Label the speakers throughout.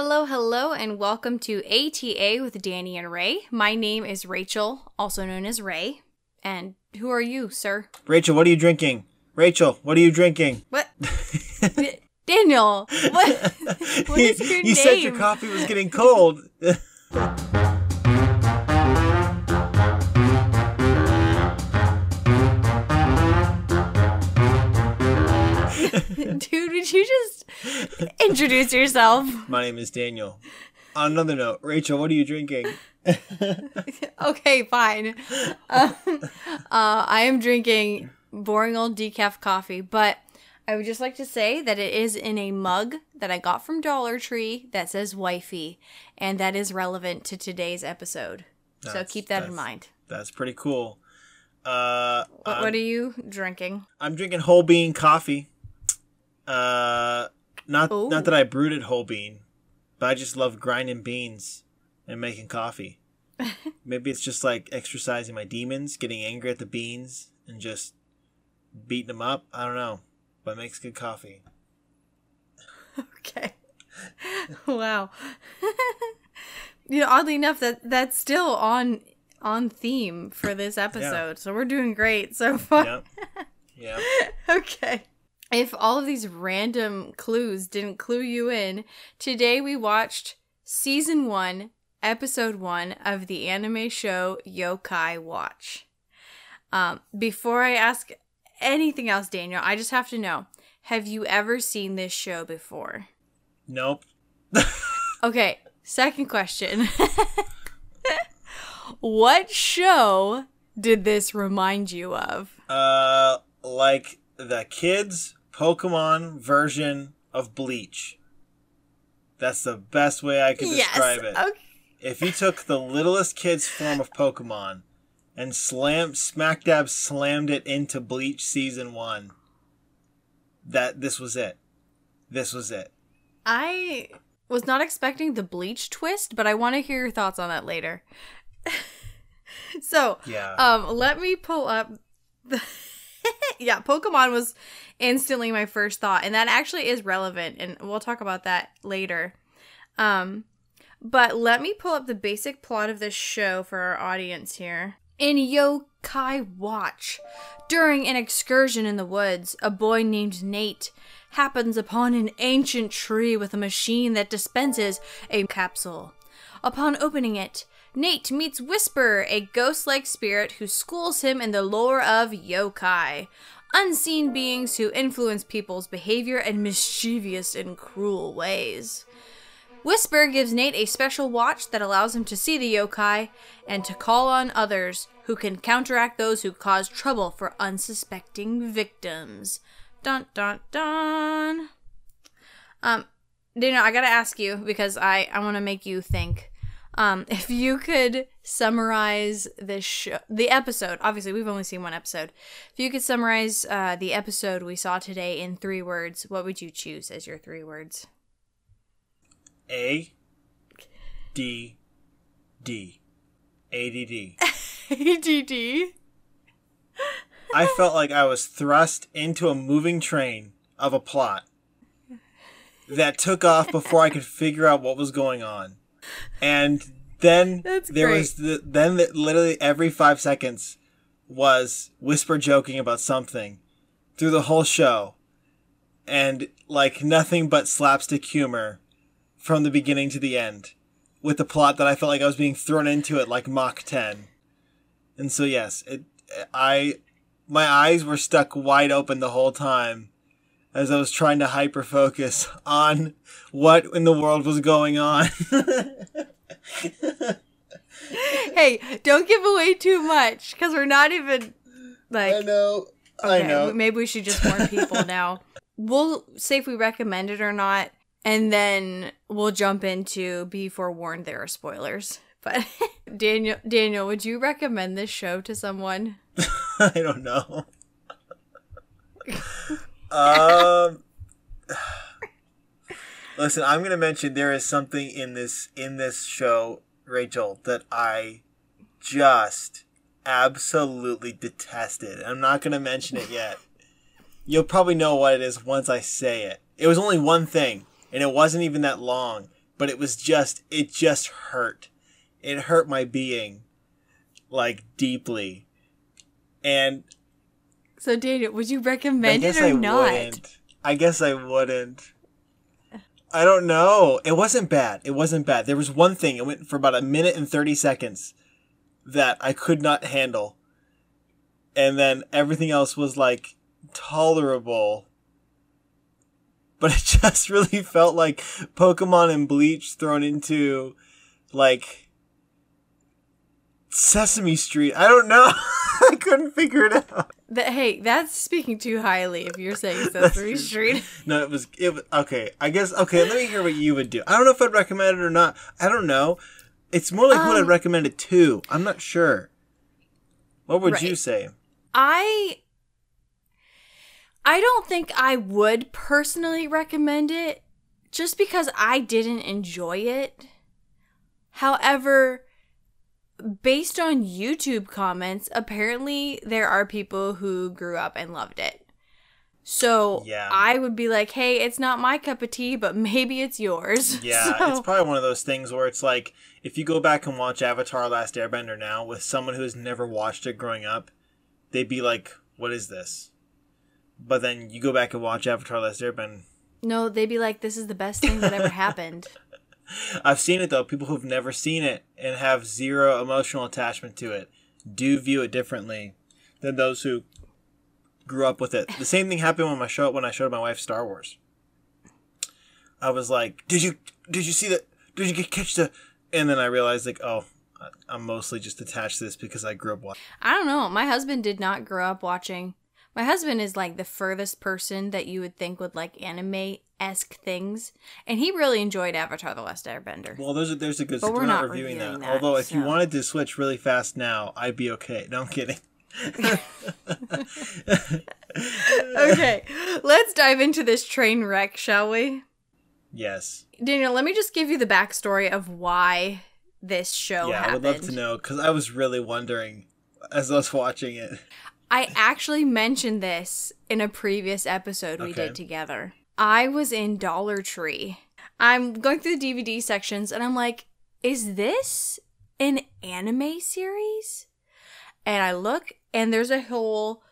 Speaker 1: Hello, hello, and welcome to ATA with Danny and Ray. My name is Rachel, also known as Ray. And who are you, sir?
Speaker 2: Rachel, what are you drinking? Rachel, what are you drinking?
Speaker 1: What? Daniel, what? What is your
Speaker 2: you
Speaker 1: name?
Speaker 2: said your coffee was getting cold.
Speaker 1: Dude, would you just introduce yourself?
Speaker 2: My name is Daniel. On another note, Rachel, what are you drinking?
Speaker 1: Okay, fine. Um, uh, I am drinking boring old decaf coffee, but I would just like to say that it is in a mug that I got from Dollar Tree that says wifey, and that is relevant to today's episode. so keep that in mind.
Speaker 2: That's pretty cool. Uh,
Speaker 1: What, what are you drinking?
Speaker 2: I'm drinking whole bean coffee. Uh, not
Speaker 1: Ooh.
Speaker 2: not that oh. I brewed it whole bean, but I just love grinding beans and making coffee. Maybe it's just like exercising my demons, getting angry at the beans and just beating them up. I don't know, but it makes good coffee.
Speaker 1: Okay. wow. you know, oddly enough, that that's still on on theme for this episode. So we're doing great so far.
Speaker 2: Yep. Yep.
Speaker 1: Okay. If all of these random clues didn't clue you in, today we watched season one, episode one of the anime show Yokai Watch. Um, before I ask anything else, Daniel, I just have to know have you ever seen this show before?
Speaker 2: Nope.
Speaker 1: Okay, second question. what show did this remind you of?
Speaker 2: Uh, like the kids Pokemon version of Bleach. That's the best way I could describe it.
Speaker 1: Okay.
Speaker 2: If you took the littlest kid's form of Pokemon and slam smack dab slammed it into Bleach season one, that this was it. This was it.
Speaker 1: I was not expecting the bleach twist, but I want to hear your thoughts on that later. so,
Speaker 2: Yeah.
Speaker 1: um, let me pull up the. yeah, Pokemon was instantly my first thought, and that actually is relevant, and we'll talk about that later. Um, but let me pull up the basic plot of this show for our audience here. In Yokai Watch, during an excursion in the woods, a boy named Nate happens upon an ancient tree with a machine that dispenses a capsule. Upon opening it, Nate meets Whisper, a ghost like spirit who schools him in the lore of yokai, unseen beings who influence people's behavior in mischievous and cruel ways. Whisper gives Nate a special watch that allows him to see the yokai and to call on others who can counteract those who cause trouble for unsuspecting victims. Dun dun dun. Um, Daniel, I gotta ask you because I I want to make you think. Um, if you could summarize this show, the episode. Obviously, we've only seen one episode. If you could summarize uh, the episode we saw today in three words, what would you choose as your three words?
Speaker 2: A D D ADD.
Speaker 1: ADD.
Speaker 2: I felt like I was thrust into a moving train of a plot that took off before I could figure out what was going on. And then
Speaker 1: That's
Speaker 2: there
Speaker 1: great.
Speaker 2: was the, then the, literally every 5 seconds was whisper joking about something through the whole show. And like nothing but slapstick humor from the beginning to the end with the plot that I felt like I was being thrown into it like Mach 10. And so yes, it I my eyes were stuck wide open the whole time as I was trying to hyper focus on what in the world was going on.
Speaker 1: hey, don't give away too much because we're not even like.
Speaker 2: I know.
Speaker 1: Okay,
Speaker 2: I know.
Speaker 1: Maybe we should just warn people now. We'll say if we recommend it or not, and then we'll jump into be forewarned there are spoilers. But Daniel, Daniel, would you recommend this show to someone?
Speaker 2: I don't know. Um Listen, I'm going to mention there is something in this in this show, Rachel, that I just absolutely detested. I'm not going to mention it yet. You'll probably know what it is once I say it. It was only one thing, and it wasn't even that long, but it was just it just hurt. It hurt my being like deeply. And
Speaker 1: So Daniel, would you recommend it or
Speaker 2: I
Speaker 1: not?
Speaker 2: wouldn't. I guess I wouldn't. I don't know. It wasn't bad. It wasn't bad. There was one thing. It went for about a minute and 30 seconds that I could not handle. And then everything else was like tolerable. But it just really felt like Pokemon and Bleach thrown into like Sesame Street. I don't know. I couldn't figure it out.
Speaker 1: That hey, that's speaking too highly if you're saying Sesame. Street.
Speaker 2: No, it was it was okay. I guess okay. Let me hear what you would do. I don't know if I'd recommend it or not. I don't know. It's more like what I'd
Speaker 1: Um,
Speaker 2: recommend it to. I'm not sure. What would you say?
Speaker 1: I I don't think I would personally recommend it just because I didn't enjoy it. However, based on YouTube comments, apparently there are people who grew up and loved it. So
Speaker 2: Yeah.
Speaker 1: I would be like, hey, it's not my cup of tea, but maybe it's yours.
Speaker 2: Yeah,
Speaker 1: So-
Speaker 2: it's probably one of those things where it's like if you go back and watch Avatar: Last Airbender now with someone who has never watched it growing up, they'd be like, "What is this?" But then you go back and watch Avatar: Last Airbender.
Speaker 1: no, they'd be like, this is the best thing that ever happened.
Speaker 2: I've seen it though. People who've never seen it and have zero emotional attachment to it do view it differently than those who grew up with it. The same thing happened when I showed when I showed my wife Star Wars. I was like, "Did you did you see that? Did you get catch the?" And then I realized like, oh, I'm mostly just attached to this because I grew up watching.
Speaker 1: I don't know. My husband did not grow up watching. My husband is like the furthest person that you would think would like anime esque things, and he really enjoyed Avatar: The Last Airbender.
Speaker 2: Well, there's a, there's a good.
Speaker 1: But
Speaker 2: we're,
Speaker 1: we're
Speaker 2: not,
Speaker 1: not
Speaker 2: reviewing,
Speaker 1: reviewing
Speaker 2: that.
Speaker 1: that,
Speaker 2: Although, if you wanted to switch really fast now, I'd be okay. No, I'm kidding.
Speaker 1: okay, let's dive into this train wreck, shall we?
Speaker 2: yes.
Speaker 1: Daniel, let me just give you the backstory of why this show
Speaker 2: yeah,
Speaker 1: happened.
Speaker 2: I would love to know because I was really wondering as I was watching it.
Speaker 1: I actually mentioned this in a previous episode we
Speaker 2: Okay.
Speaker 1: did together. I was in Dollar Tree. I'm going through the DVD sections and I'm like, is this an anime series? And I look and there's a whole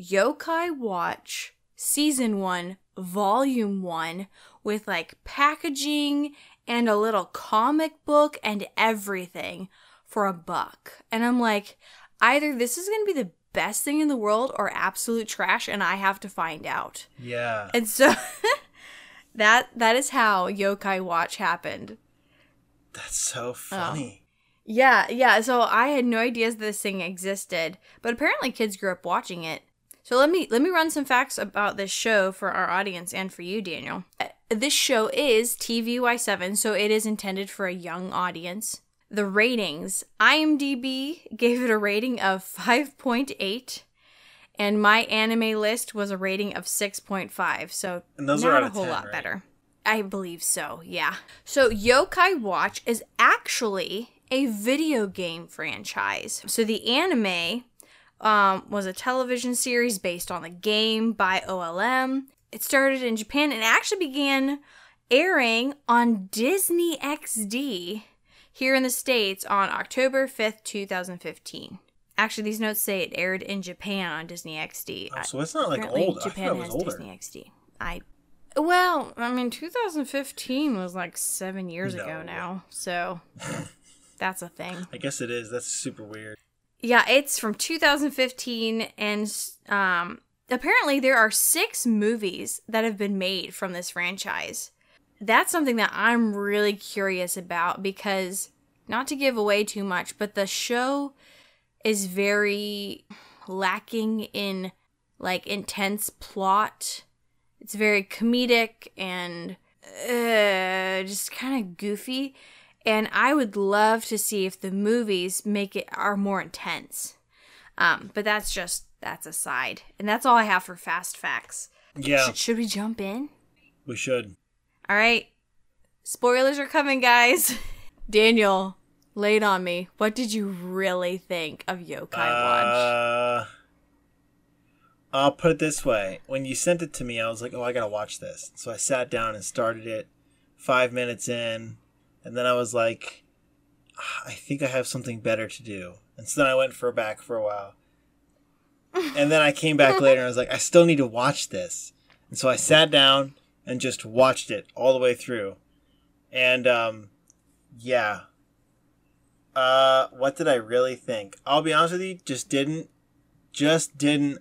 Speaker 1: Yokai Watch season 1, volume 1 with like packaging and a little comic book and everything for a buck. And I'm like, either this is going to be the best thing in the world or absolute trash and I have to find out.
Speaker 2: Yeah.
Speaker 1: And so that that is how Yokai Watch happened.
Speaker 2: That's so funny.
Speaker 1: Yeah, yeah. So I had no idea this thing existed, but apparently kids grew up watching it. So let me let me run some facts about this show for our audience and for you, Daniel. Uh, This show is TVY7, so it is intended for a young audience. The ratings, IMDb gave it a rating of 5.8 and my anime list was a rating of 6.5. So not a whole
Speaker 2: 10,
Speaker 1: lot
Speaker 2: right?
Speaker 1: better. I believe so, yeah. So Yokai Watch is actually a video game franchise. So the anime um, was a television series based on the game by OLM. It started in Japan and actually began airing on Disney XD here in the States on October 5th, 2015. Actually, these notes say it aired in Japan on Disney XD.
Speaker 2: Oh, so it's not like
Speaker 1: Apparently,
Speaker 2: old. I
Speaker 1: Japan
Speaker 2: it was
Speaker 1: has
Speaker 2: older.
Speaker 1: Disney XD. I well, I mean, 2015 was like seven years
Speaker 2: No.
Speaker 1: ago now, so that's a thing.
Speaker 2: I guess it is. That's super weird.
Speaker 1: Yeah, it's from 2015, and um, apparently there are six movies that have been made from this franchise. That's something that I'm really curious about because, not to give away too much, but the show is very lacking in like intense plot. It's very comedic and uh, just kind of goofy. And I would love to see if the movies make it are more intense. Um, but that's just that's a side, and that's all I have for fast facts.
Speaker 2: Yeah,
Speaker 1: Should, should we jump in?
Speaker 2: we should.
Speaker 1: All right, spoilers are coming, guys. Daniel, lay it on me. What did you really think of Yokai Watch?
Speaker 2: Uh, I'll put it this way: when you sent it to me, I was like, "Oh, I gotta watch this." So I sat down and started it. Five minutes in, And then I was like, "Ah, I think I have something better to do. And so then I went for back for a while. And then I came back later and I was like, I still need to watch this. And so I sat down and just watched it all the way through. And um yeah. Uh what did I really think? I'll be honest with you, just didn't just didn't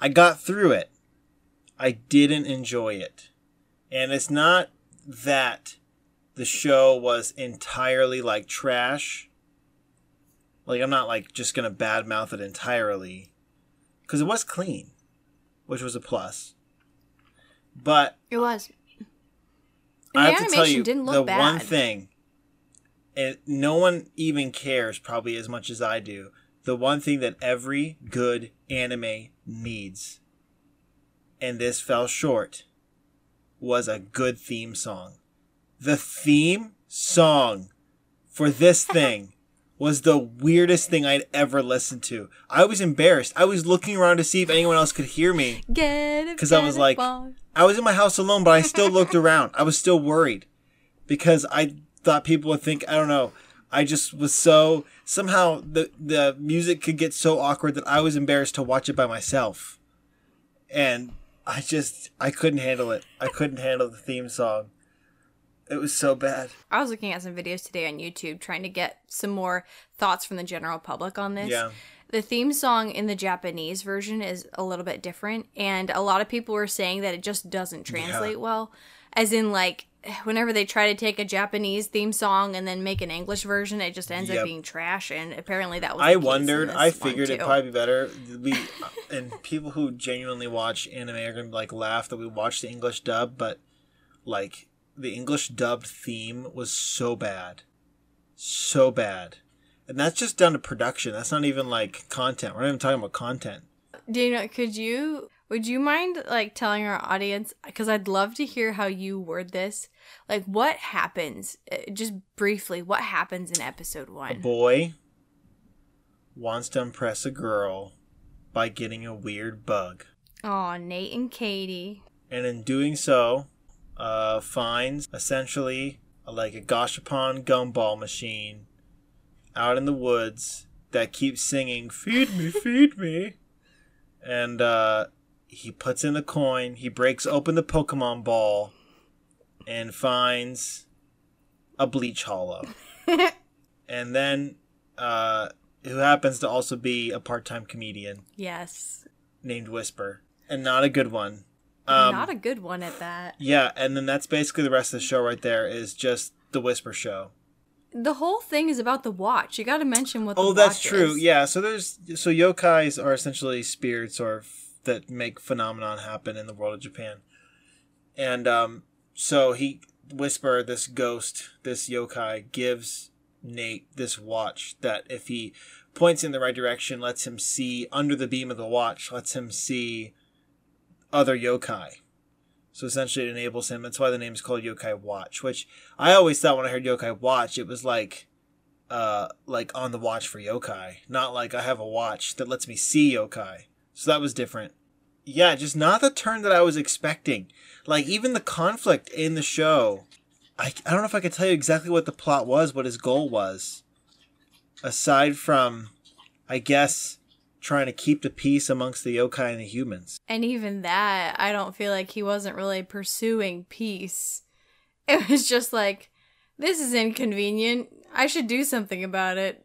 Speaker 2: I got through it. I didn't enjoy it. And it's not that the show was entirely like trash. Like I'm not like just gonna badmouth it entirely, because it was clean, which was a plus. But
Speaker 1: It was.
Speaker 2: I
Speaker 1: the
Speaker 2: have to tell you,
Speaker 1: didn't look
Speaker 2: the
Speaker 1: bad.
Speaker 2: one thing, and no one even cares probably as much as I do. The one thing that every good anime needs, and this fell short, was a good theme song. The theme song for this thing was the weirdest thing I'd ever listened to. I was embarrassed. I was looking around to see if anyone else could hear me. because I was like-. I was in my house alone, but I still looked around. I was still worried because I thought people would think I don't know. I just was so somehow the the music could get so awkward that I was embarrassed to watch it by myself, and I just I couldn't handle it. I couldn't handle the theme song. It was so bad.
Speaker 1: I was looking at some videos today on YouTube trying to get some more thoughts from the general public on this.
Speaker 2: Yeah.
Speaker 1: The theme song in the Japanese version is a little bit different, and a lot of people were saying that it just doesn't translate well. As in, like, whenever they try to take a Japanese theme song and then make an English version, it just ends
Speaker 2: Yep.
Speaker 1: up being trash. And apparently, that was.
Speaker 2: I
Speaker 1: the case in
Speaker 2: wondered. I figured it'd probably be better. We and people who genuinely watch anime are gonna like laugh that we watched the English dub, but like the English dubbed theme was so bad, so bad, and that's just down to production. That's not even like content. We're not even talking about content.
Speaker 1: Know? Could you? Would you mind like telling our audience? Because I'd love to hear how you word this. Like, what happens? uh, Just briefly, what happens in episode
Speaker 2: 1?
Speaker 1: A
Speaker 2: boy wants to impress a girl by getting a weird bug.
Speaker 1: Oh, Nate and Katie.
Speaker 2: and in doing so, uh, finds essentially a, like a Gashapon gumball machine out in the woods that keeps singing "Feed me, feed me," and uh, he puts in the coin. He breaks open the Pokemon ball and finds a Bleach Hollow, and then uh, who happens to also be a part-time comedian
Speaker 1: Yes.
Speaker 2: named Whisper, and not a good one. Um,
Speaker 1: Not a good one at that.
Speaker 2: yeah, and then that's basically the rest of the show right there is just the Whisper show.
Speaker 1: The whole thing is about the watch. You got to mention what. The
Speaker 2: Oh, that's true.
Speaker 1: is.
Speaker 2: Yeah, so there's so yokais are essentially spirits or f- that make phenomenon happen in the world of Japan. And um so he Whisper this ghost, this yokai gives Nate this watch that if he points in the right direction lets him see under the beam of the watch lets him see other yokai. So essentially it enables him. That's why the name is called Yokai Watch, which I always thought when I heard Yokai Watch it was like uh like on the watch for yokai not like i have a watch that lets me see yokai. So that was different. Yeah just not the turn that i was expecting. Like even the conflict in the show i, I don't know if i could tell you exactly what the plot was what his goal was. Aside from i guess trying to keep the peace amongst the yokai and the humans
Speaker 1: And even that, I don't feel like he wasn't really pursuing peace. It was just like, this is inconvenient. I should do something about it.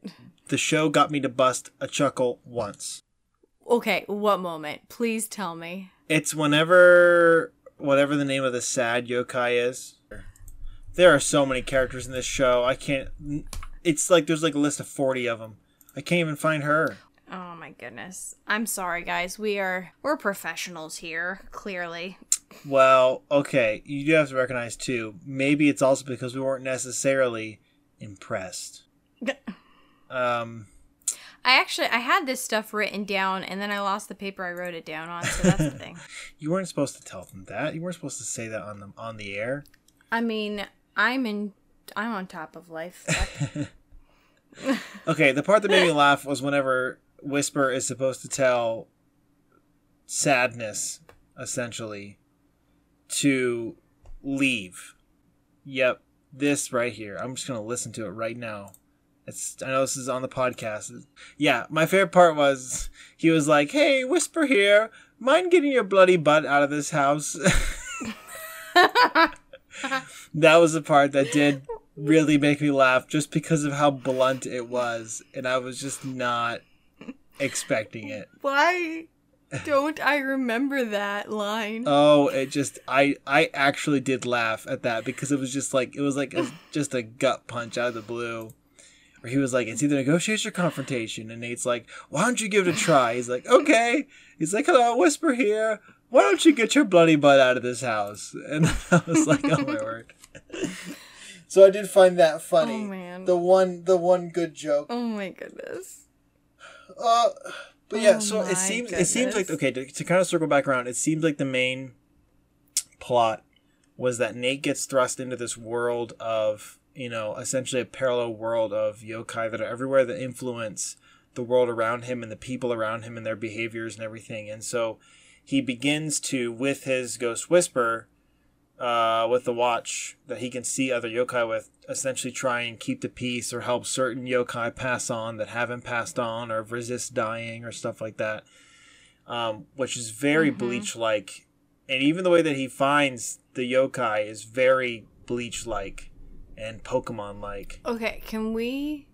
Speaker 2: the show got me to bust a chuckle once
Speaker 1: Okay, what moment? Please tell me.
Speaker 2: It's whenever whatever the name of the sad yokai is. There are so many characters in this show. I can't. It's like there's like a list of forty of them. I can't even find her.
Speaker 1: Oh my goodness. I'm sorry guys. We are we're professionals here, clearly.
Speaker 2: Well, okay, you do have to recognize too. Maybe it's also because we weren't necessarily impressed. Um,
Speaker 1: I actually I had this stuff written down and then I lost the paper I wrote it down on, so that's the thing.
Speaker 2: you weren't supposed to tell them that. You weren't supposed to say that on the on the air.
Speaker 1: I mean, I'm in I'm on top of life.
Speaker 2: Okay, the part that made me laugh was whenever Whisper is supposed to tell Sadness, essentially, to leave. Yep. this right here. I'm just gonna listen to it right now. It's I know this is on the podcast. Yeah, my favorite part was he was like, "Hey, Whisper here, mind getting your bloody butt out of this house." that was the part that did really make me laugh, just because of how blunt it was, and I was just not expecting it.
Speaker 1: Why don't I remember that line?
Speaker 2: Oh, it just I I actually did laugh at that because it was just like it was like a, just a gut punch out of the blue. Where he was like, it's either negotiation or confrontation, and Nate's like, why don't you give it a try? He's like, okay. He's like, hello, whisper here. Why don't you get your bloody butt out of this house? And I was like, oh my word. so I did find that funny.
Speaker 1: Oh, man.
Speaker 2: The one the one good joke.
Speaker 1: Oh my goodness.
Speaker 2: Uh, but yeah,
Speaker 1: Oh
Speaker 2: so it seems it seems like okay to, to kind of circle back around. It seems like the main plot was that Nate gets thrust into this world of you know essentially a parallel world of yokai that are everywhere that influence the world around him and the people around him and their behaviors and everything. And so he begins to with his ghost whisper uh, with the watch that he can see other yokai with, essentially try and keep the peace or help certain yokai pass on that haven't passed on or resist dying or stuff like that. Um, which is very
Speaker 1: Mhm.
Speaker 2: Bleach like. And even the way that he finds the yokai is very Bleach like and Pokemon like.
Speaker 1: Okay, can we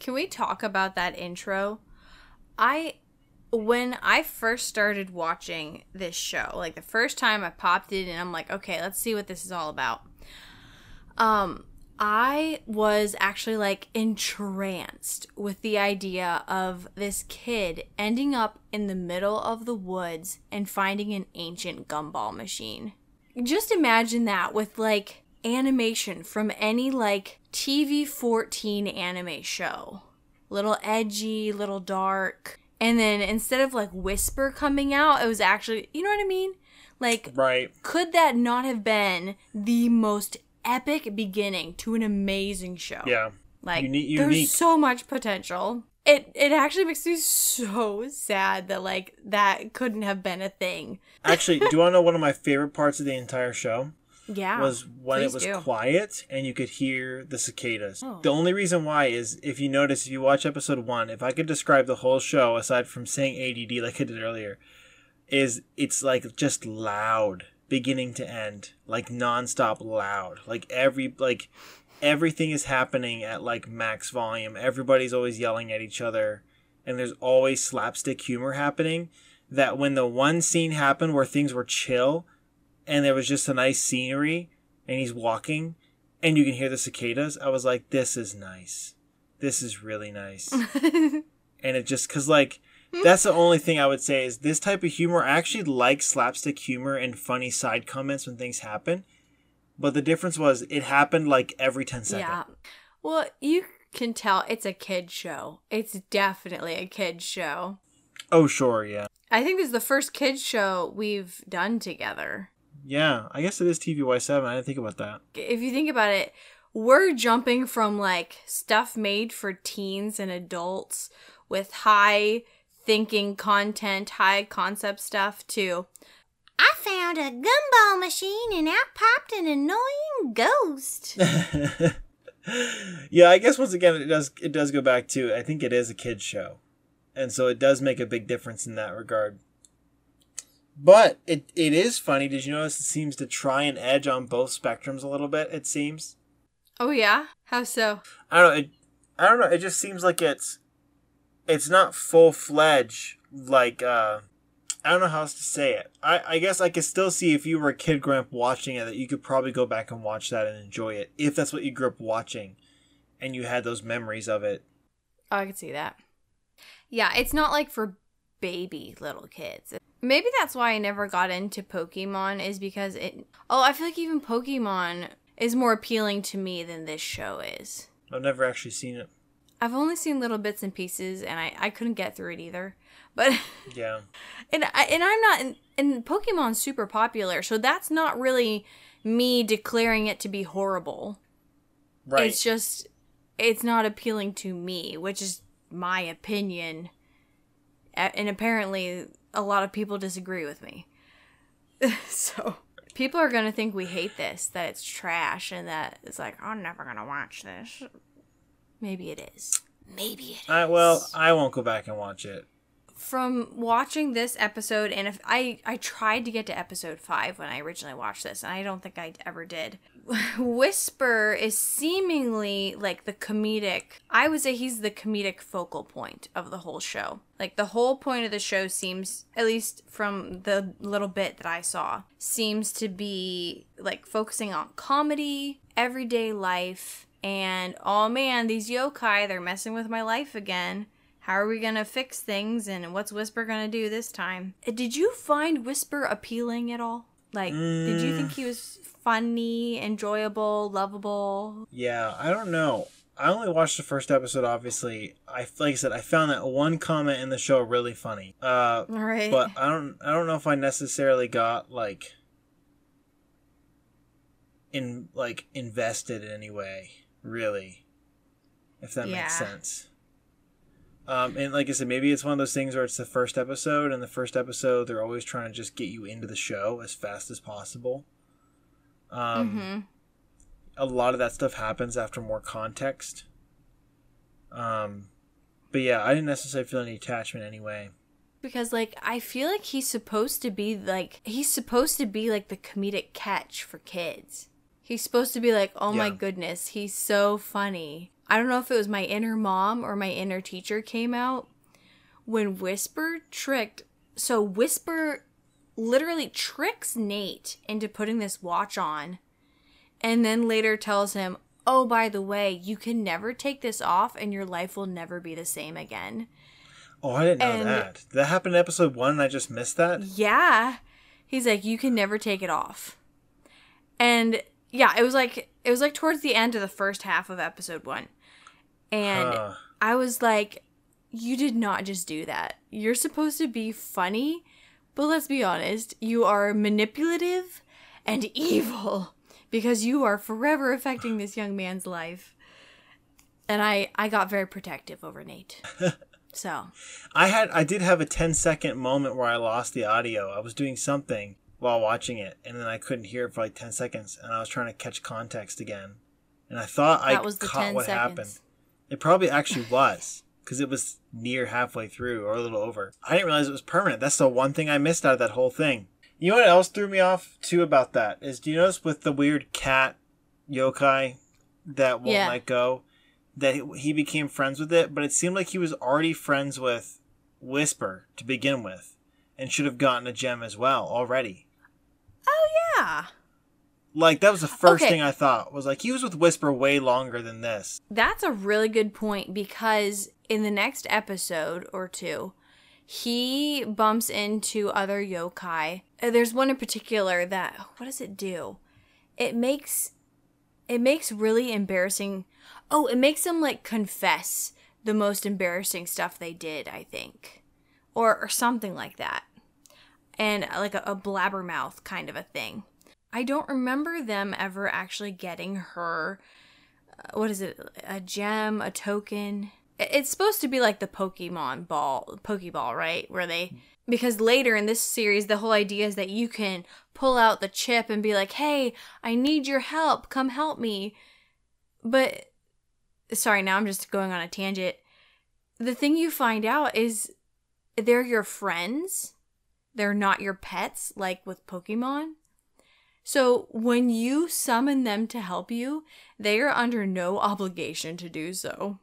Speaker 1: can we talk about that intro? I when I first started watching this show, like the first time I popped it and I'm like, okay, let's see what this is all about. Um I was actually like entranced with the idea of this kid ending up in the middle of the woods and finding an ancient gumball machine. Just imagine that with like animation from any like TV 14 anime show. Little edgy, little dark. And then instead of like whisper coming out, it was actually, you know what I mean? Like
Speaker 2: Right.
Speaker 1: could that not have been the most epic beginning to an amazing show?
Speaker 2: Yeah.
Speaker 1: Like
Speaker 2: Uni-
Speaker 1: there's
Speaker 2: unique.
Speaker 1: so much potential. It it actually makes me so sad that like that couldn't have been a thing.
Speaker 2: Actually, do you want to know one of my favorite parts of the entire show?
Speaker 1: Yeah.
Speaker 2: was when it was
Speaker 1: do.
Speaker 2: quiet and you could hear the cicadas.
Speaker 1: Oh.
Speaker 2: The only reason why is if you notice, if you watch episode one, if I could describe the whole show aside from saying ADD like I did earlier, is it's like just loud beginning to end, like nonstop loud. Like every like everything is happening at like max volume. Everybody's always yelling at each other, and there's always slapstick humor happening. That when the one scene happened where things were chill, and there was just a nice scenery and he's walking and you can hear the cicadas i was like this is nice this is really nice and it just because like that's the only thing i would say is this type of humor i actually like slapstick humor and funny side comments when things happen but the difference was it happened like every 10 seconds
Speaker 1: Yeah. Well, you can tell it's a kid show. It's definitely a kid show.
Speaker 2: oh sure yeah
Speaker 1: I think this is the first kid show we've done together.
Speaker 2: Yeah i guess it is tvy7 i didn't think about that
Speaker 1: If you think about it, we're jumping from like stuff made for teens and adults with high thinking content, high concept stuff to I found a gumball machine and out popped an annoying ghost.
Speaker 2: yeah, I guess once again it does it does go back to I think it is a kids show, and so it does make a big difference in that regard. But it it is funny. Did you notice it seems to try and edge on both spectrums a little bit? It seems.
Speaker 1: oh yeah? How so?
Speaker 2: I don't know. It, I don't know. It just seems like it's it's not full fledged like uh I don't know how else to say it. I, I guess I could still see if you were a kid growing up watching it that you could probably go back and watch that and enjoy it if that's what you grew up watching and you had those memories of it.
Speaker 1: Oh, I could see that. Yeah, it's not like for baby little kids. Maybe that's why I never got into Pokemon is because it Oh, I feel like even Pokemon is more appealing to me than this show is.
Speaker 2: I've never actually seen it.
Speaker 1: I've only seen little bits and pieces and I, I couldn't get through it either. But
Speaker 2: Yeah.
Speaker 1: and I, and I'm not and, and Pokemon's super popular, so that's not really me declaring it to be horrible.
Speaker 2: Right.
Speaker 1: It's just it's not appealing to me, which is my opinion. A- And apparently a lot of people disagree with me. so people are gonna think we hate this, that it's trash, and that it's like I'm never gonna watch this. Maybe it is. Maybe it is.
Speaker 2: I well, I won't go back and watch it.
Speaker 1: From watching this episode, and if I I tried to get to episode five when I originally watched this, and I don't think I ever did. Whisper is seemingly like the comedic. I would say he's the comedic focal point of the whole show. Like the whole point of the show seems, at least from the little bit that I saw, seems to be like focusing on comedy, everyday life, and oh man, these yokai, they're messing with my life again. How are we gonna fix things and what's Whisper gonna do this time? Uh, Did you find Whisper appealing at all? Like, did you think he was funny, enjoyable, lovable?
Speaker 2: Yeah, I don't know. I only watched the first episode. Obviously, I like I said, I found that one comment in the show really funny. Uh,
Speaker 1: All right.
Speaker 2: but I don't, I don't know if I necessarily got like in like invested in any way, really. If that
Speaker 1: Yeah.
Speaker 2: makes sense. Um, and like I said, maybe it's one of those things where it's the first episode, and the first episode they're always trying to just get you into the show as fast as possible. Um,
Speaker 1: hmm
Speaker 2: a lot of that stuff happens after more context. Um, but yeah, I didn't necessarily feel any attachment anyway.
Speaker 1: Because like I feel like he's supposed to be like he's supposed to be like the comedic catch for kids. He's supposed to be like, "Oh my goodness, he's so funny." I don't know if it was my inner mom or my inner teacher came out when Whisper tricked. So Whisper literally tricks Nate into putting this watch on and then later tells him, "Oh, by the way, you can never take this off and your life will never be the same again."
Speaker 2: Oh, I didn't know
Speaker 1: And-
Speaker 2: that. That happened in episode one, and I just missed that.
Speaker 1: Yeah. He's like, you can never take it off. And yeah, it was like it was like towards the end of the first half of episode one. And
Speaker 2: Huh.
Speaker 1: I was like, you did not just do that. You're supposed to be funny, but let's be honest, you are manipulative and evil because you are forever affecting this young man's life. And I I got very protective over Nate. So,
Speaker 2: I had, I did have a 10 second moment where I lost the audio. I was doing something while watching it, and then I couldn't hear it for like 10 seconds, and I was trying to catch context again. And I thought I
Speaker 1: was the
Speaker 2: caught
Speaker 1: 10
Speaker 2: what
Speaker 1: seconds.
Speaker 2: happened. It probably actually was, because it was near halfway through or a little over. I didn't realize it was permanent. That's the one thing I missed out of that whole thing. You know what else threw me off too about that is do you notice with the weird cat yokai that won't
Speaker 1: Yeah.
Speaker 2: let go that he became friends with it, but it seemed like he was already friends with Whisper to begin with and should have gotten a gem as well already.
Speaker 1: Oh yeah.
Speaker 2: Like that was the first
Speaker 1: Okay.
Speaker 2: thing I thought was like he was with Whisper way longer than this.
Speaker 1: That's a really good point because in the next episode or two, he bumps into other yokai. Uh, There's one in particular that what does it do? It makes it makes really embarrassing. Oh, it makes them like confess the most embarrassing stuff they did, I think. Or or something like that. And like a, a blabbermouth kind of a thing. I don't remember them ever actually getting her uh, what is it a gem a token. It's supposed to be like the pokemon ball pokeball right? Where they because later in this series the whole idea is that you can pull out the chip and be like hey i need your help. Come help me. But sorry now i'm just going on a tangent. The thing you find out is they're your friends. They're not your pets like with pokemon so when you summon them to help you, they are under no obligation to do so.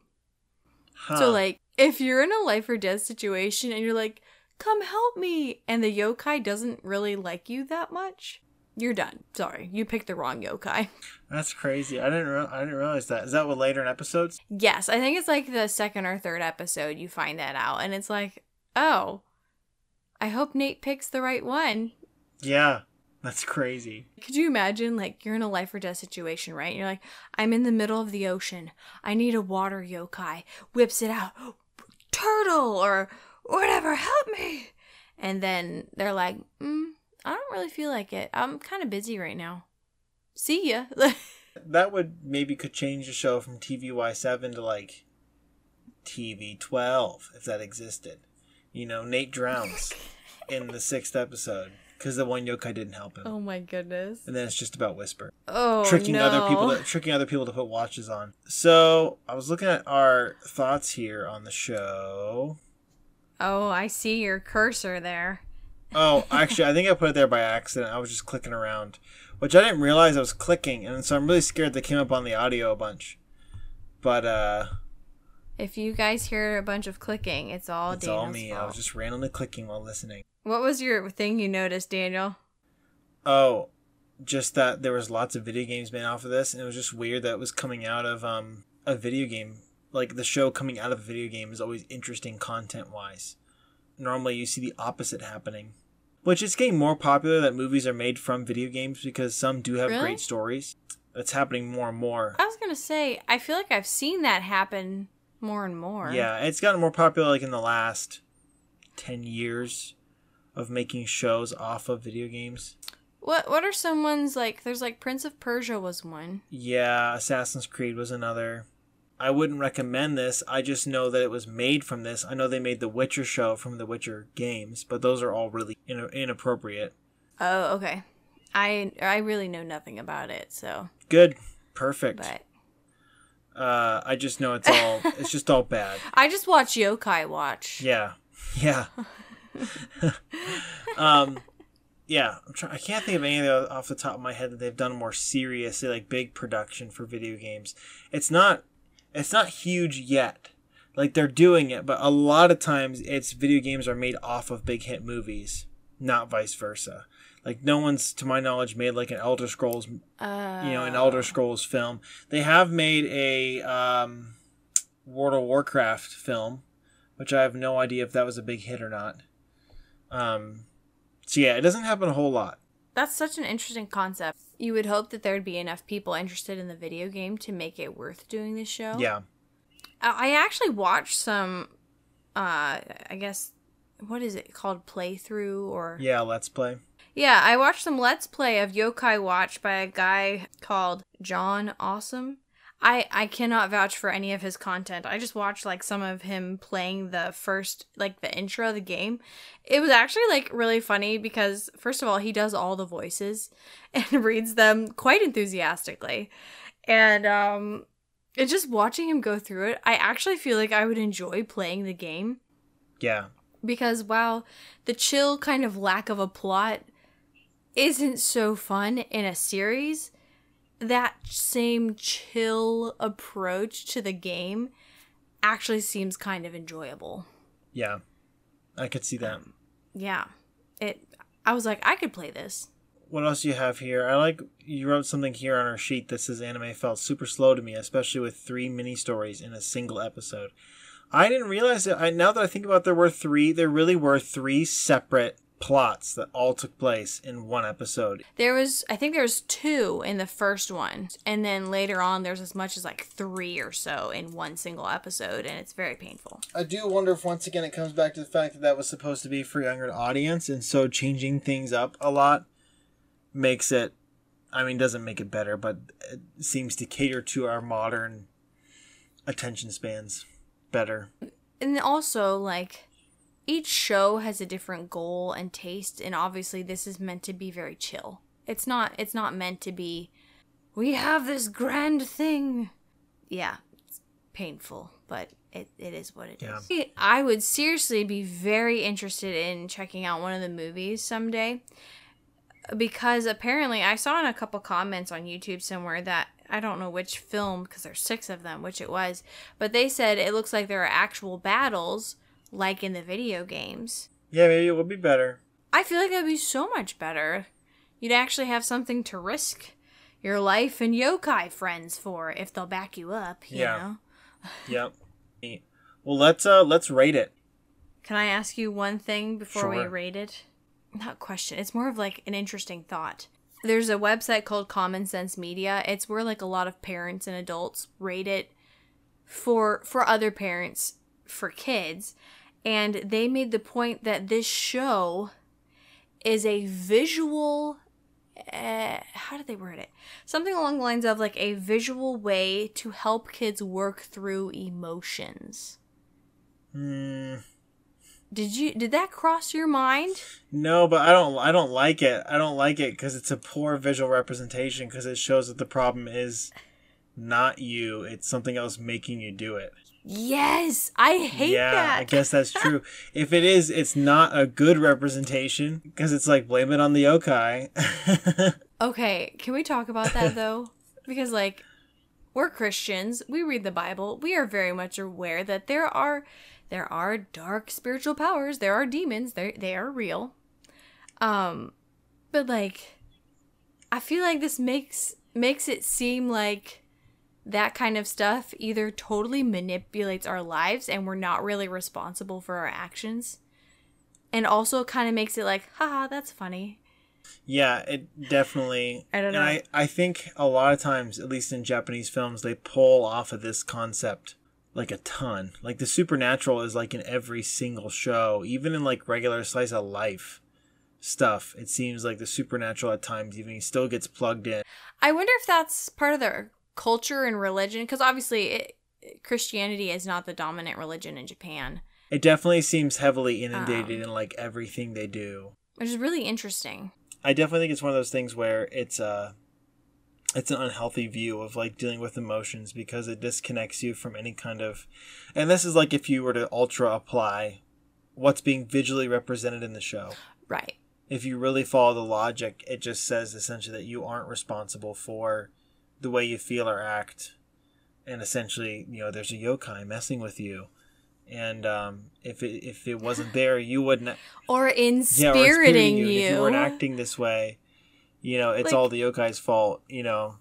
Speaker 2: Huh.
Speaker 1: So like if you're in a life or death situation and you're like, "Come help me," and the yokai doesn't really like you that much, you're done. Sorry, you picked the wrong yokai.
Speaker 2: That's crazy. I didn't re- I didn't realize that. Is that what later in episodes?
Speaker 1: Yes, I think it's like the second or third episode you find that out and it's like, "Oh, I hope Nate picks the right one."
Speaker 2: Yeah. That's crazy.
Speaker 1: Could you imagine, like, you're in a life or death situation, right? You're like, I'm in the middle of the ocean. I need a water yokai. Whips it out. Turtle or whatever, help me. And then they're like, mm, I don't really feel like it. I'm kind of busy right now. See ya.
Speaker 2: That would maybe could change the show from TVY7 to like TV12 if that existed. You know, Nate drowns in the sixth episode. Because the one yokai didn't help him.
Speaker 1: Oh my goodness.
Speaker 2: And then it's just about Whisper
Speaker 1: Oh,
Speaker 2: tricking
Speaker 1: no.
Speaker 2: other people to, tricking other people to put watches on. So I was looking at our thoughts here on the show.
Speaker 1: Oh, I see your cursor there.
Speaker 2: Oh, actually, I think I put it there by accident. I was just clicking around, which I didn't realize I was clicking, and so I'm really scared they came up on the audio a bunch. But uh,
Speaker 1: If you guys hear a bunch of clicking, it's all
Speaker 2: it's
Speaker 1: Daniel's
Speaker 2: all me. I was just randomly clicking while listening.
Speaker 1: What was your thing you noticed, Daniel?
Speaker 2: Oh, just that there was lots of video games made off of this, and it was just weird that it was coming out of um a video game. Like the show coming out of a video game is always interesting content wise. Normally, you see the opposite happening, which is getting more popular that movies are made from video games because some do have
Speaker 1: Really?
Speaker 2: great stories. That's happening more and more.
Speaker 1: I was gonna say, I feel like I've seen that happen more and more.
Speaker 2: Yeah, it's gotten more popular like in the last ten years of making shows off of video games.
Speaker 1: What What are some ones like? There's like Prince of Persia was one.
Speaker 2: Yeah, Assassin's Creed was another. I wouldn't recommend this. I just know that it was made from this. I know they made the Witcher show from the Witcher games, but those are all really in- inappropriate.
Speaker 1: Oh, okay. I I really know nothing about it, so
Speaker 2: Good, perfect.
Speaker 1: but
Speaker 2: Uh, I just know it's all it's just all bad.
Speaker 1: I just watch Yokai Watch.
Speaker 2: Yeah, yeah. um, yeah. I'm trying. I can't think of any of the off the top of my head that they've done more seriously, like big production for video games. It's not. It's not huge yet. Like they're doing it, but a lot of times it's video games are made off of big hit movies, not vice versa. Like no one's, to my knowledge, made like an Elder Scrolls
Speaker 1: Uh,
Speaker 2: you know, an Elder Scrolls film. They have made a um, World of Warcraft film, which I have no idea if that was a big hit or not. Um, so yeah, it doesn't happen a whole lot.
Speaker 1: That's such an interesting concept. You would hope that there'd be enough people interested in the video game to make it worth doing this show.
Speaker 2: Yeah,
Speaker 1: I I actually watched some. Uh, I guess what is it called? Playthrough or
Speaker 2: yeah, let's play.
Speaker 1: Yeah, I watched some Let's Play of Yokai Watch by a guy called John Awesome. I I cannot vouch for any of his content. I just watched like some of him playing the first like the intro of the game. It was actually like really funny because first of all, he does all the voices and reads them quite enthusiastically. And um and just watching him go through it, I actually feel like I would enjoy playing the game
Speaker 2: Yeah,
Speaker 1: because while the chill kind of lack of a plot isn't so fun in a series, that same chill approach to the game actually seems kind of enjoyable.
Speaker 2: yeah, I could see that.
Speaker 1: Yeah. It I was like I could play this.
Speaker 2: What else do you have here? I like you wrote something here on our sheet that says anime felt super slow to me, especially with three mini stories in a single episode. I didn't realize that. I now that I think about, it, there were three. There really were three separate plots that all took place in one episode.
Speaker 1: There was I think there was 2 in the first one and then later on there's as much as like 3 or so in one single episode and it's very painful.
Speaker 2: I do wonder if once again it comes back to the fact that that was supposed to be for a younger audience, and so changing things up a lot makes it. I mean, doesn't make it better, but it seems to cater to our modern attention spans better.
Speaker 1: and also like each show has a different goal and taste and obviously this is meant to be very chill it's not it's not meant to be we have this grand thing yeah it's painful but it, it is what it is.
Speaker 2: Yeah.
Speaker 1: i would seriously be very interested in checking out one of the movies someday because apparently I saw in a couple comments on YouTube somewhere that I don't know which film because there's six of them, which it was, but they said it looks like there are actual battles like in the video games.
Speaker 2: Yeah, maybe it would be better.
Speaker 1: I feel like that'd be so much better. You'd actually have something to risk your life and yokai friends for if they'll back you up, you
Speaker 2: Yeah.
Speaker 1: know.
Speaker 2: Yep. Well, let's uh let's rate it.
Speaker 1: Can I ask you one thing before we rate it? Not question. It's more of like an interesting thought. There's a website called Common Sense Media. It's where like a lot of parents and adults rate it for for other parents for kids, and they made the point that this show is a visual uh, how did they word it? Something along the lines of like a visual way to help kids work through emotions.
Speaker 2: Hmm.
Speaker 1: Did you did that cross your mind?
Speaker 2: No, but I don't. I don't like it. I don't like it because it's a poor visual representation. Because it shows that the problem is not you; it's something else making you do it.
Speaker 1: Yes, I hate
Speaker 2: yeah,
Speaker 1: that.
Speaker 2: I guess that's true. if it is, it's not a good representation because it's like blame it on the yokai.
Speaker 1: Okay, can we talk about that though? because like we're Christians, we read the Bible. We are very much aware that there are there are dark spiritual powers, there are demons, they they are real. Um but like I feel like this makes makes it seem like that kind of stuff either totally manipulates our lives and we're not really responsible for our actions and also kind of makes it like haha that's funny
Speaker 2: Yeah, it definitely.
Speaker 1: I don't
Speaker 2: and
Speaker 1: know.
Speaker 2: I, I think a lot of times, at least in Japanese films, they pull off of this concept like a ton. Like the supernatural is like in every single show, even in like regular slice of life stuff. It seems like the supernatural at times even still gets plugged in.
Speaker 1: I wonder if that's part of their culture and religion, because obviously it, Christianity is not the dominant religion in Japan,
Speaker 2: It definitely seems heavily inundated
Speaker 1: Um.
Speaker 2: in like everything they do.
Speaker 1: which is really interesting.
Speaker 2: I definitely think it's one of those things where it's uh it's an unhealthy view of like dealing with emotions because it disconnects you from any kind of and this is like if you were to ultra apply what's being visually represented in the show.
Speaker 1: Right.
Speaker 2: If you really follow the logic, it just says essentially that you aren't responsible for the way you feel or act. And essentially, you know, there's a yokai messing with you. And um, if it if it wasn't there, you wouldn't
Speaker 1: Or
Speaker 2: yeah, or
Speaker 1: inspiriting
Speaker 2: you.
Speaker 1: you.
Speaker 2: If you weren't acting this way, you know, it's
Speaker 1: Like-
Speaker 2: all the yokai's fault, you know.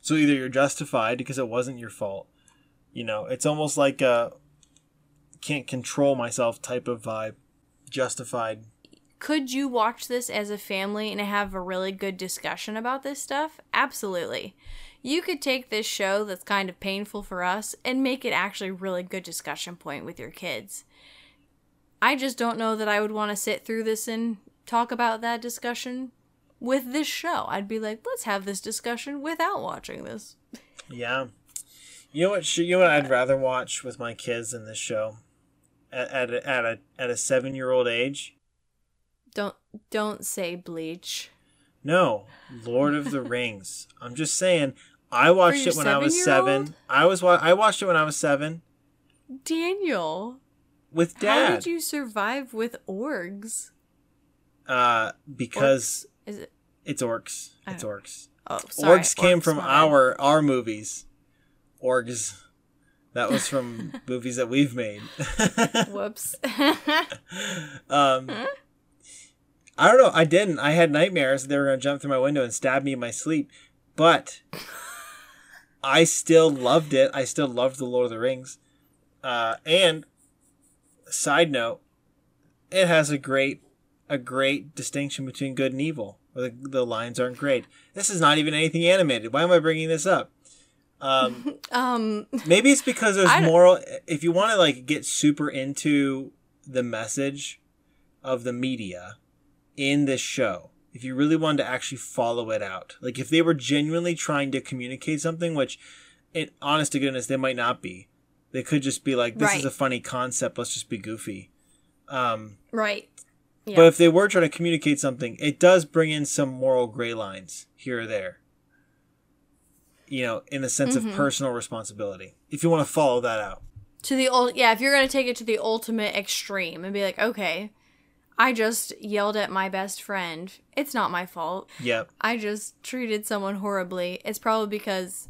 Speaker 2: So either you're justified because it wasn't your fault. You know, it's almost like a can't control myself type of vibe. Justified.
Speaker 1: Could you watch this as a family and have a really good discussion about this stuff? Absolutely. You could take this show that's kind of painful for us and make it actually a really good discussion point with your kids. I just don't know that I would want to sit through this and talk about that discussion with this show. I'd be like, let's have this discussion without watching this.
Speaker 2: Yeah. You know what? sh- You know what? I'd rather watch with my kids than this show. At at a, at a at a seven year old age.
Speaker 1: Don't don't say bleach.
Speaker 2: No, Lord of the Rings. I'm just saying. I watched it when I was
Speaker 1: seven-year-old?
Speaker 2: I was wa- I watched it when I was seven
Speaker 1: Daniel,
Speaker 2: with dad.
Speaker 1: how did you survive with orgs?
Speaker 2: Uh, because
Speaker 1: Is it
Speaker 2: it's orcs. It's orcs.
Speaker 1: Oh, sorry.
Speaker 2: orcs came
Speaker 1: orcs,
Speaker 2: from
Speaker 1: bad.
Speaker 2: our our movies. Orgs. That was from movies that we've made.
Speaker 1: Whoops.
Speaker 2: um, I don't know. I didn't. I had nightmares. They were gonna jump through my window and stab me in my sleep, but I still loved it. I still loved the Lord of the Rings. Uh, and side note, it has a great a great distinction between good and evil. Where the, the lines aren't great. This is not even anything animated. Why am I bringing this up? Um,
Speaker 1: um,
Speaker 2: maybe it's because there's moral. If you want to like get super into the message of the media in this show, if you really wanted to actually follow it out, like if they were genuinely trying to communicate something, which, in honest to goodness, they might not be. They could just be like, "This is a funny concept. Let's just be goofy." Um,
Speaker 1: right. Yeah.
Speaker 2: But if they were trying to communicate something, it does bring in some moral gray lines here or there. You know, in the sense
Speaker 1: Mm-hmm.
Speaker 2: of personal responsibility. If you want to follow that out.
Speaker 1: to the old, yeah. If you're gonna take it to the ultimate extreme and be like, okay, I just yelled at my best friend. It's not my fault.
Speaker 2: Yep.
Speaker 1: I just treated someone horribly. It's probably because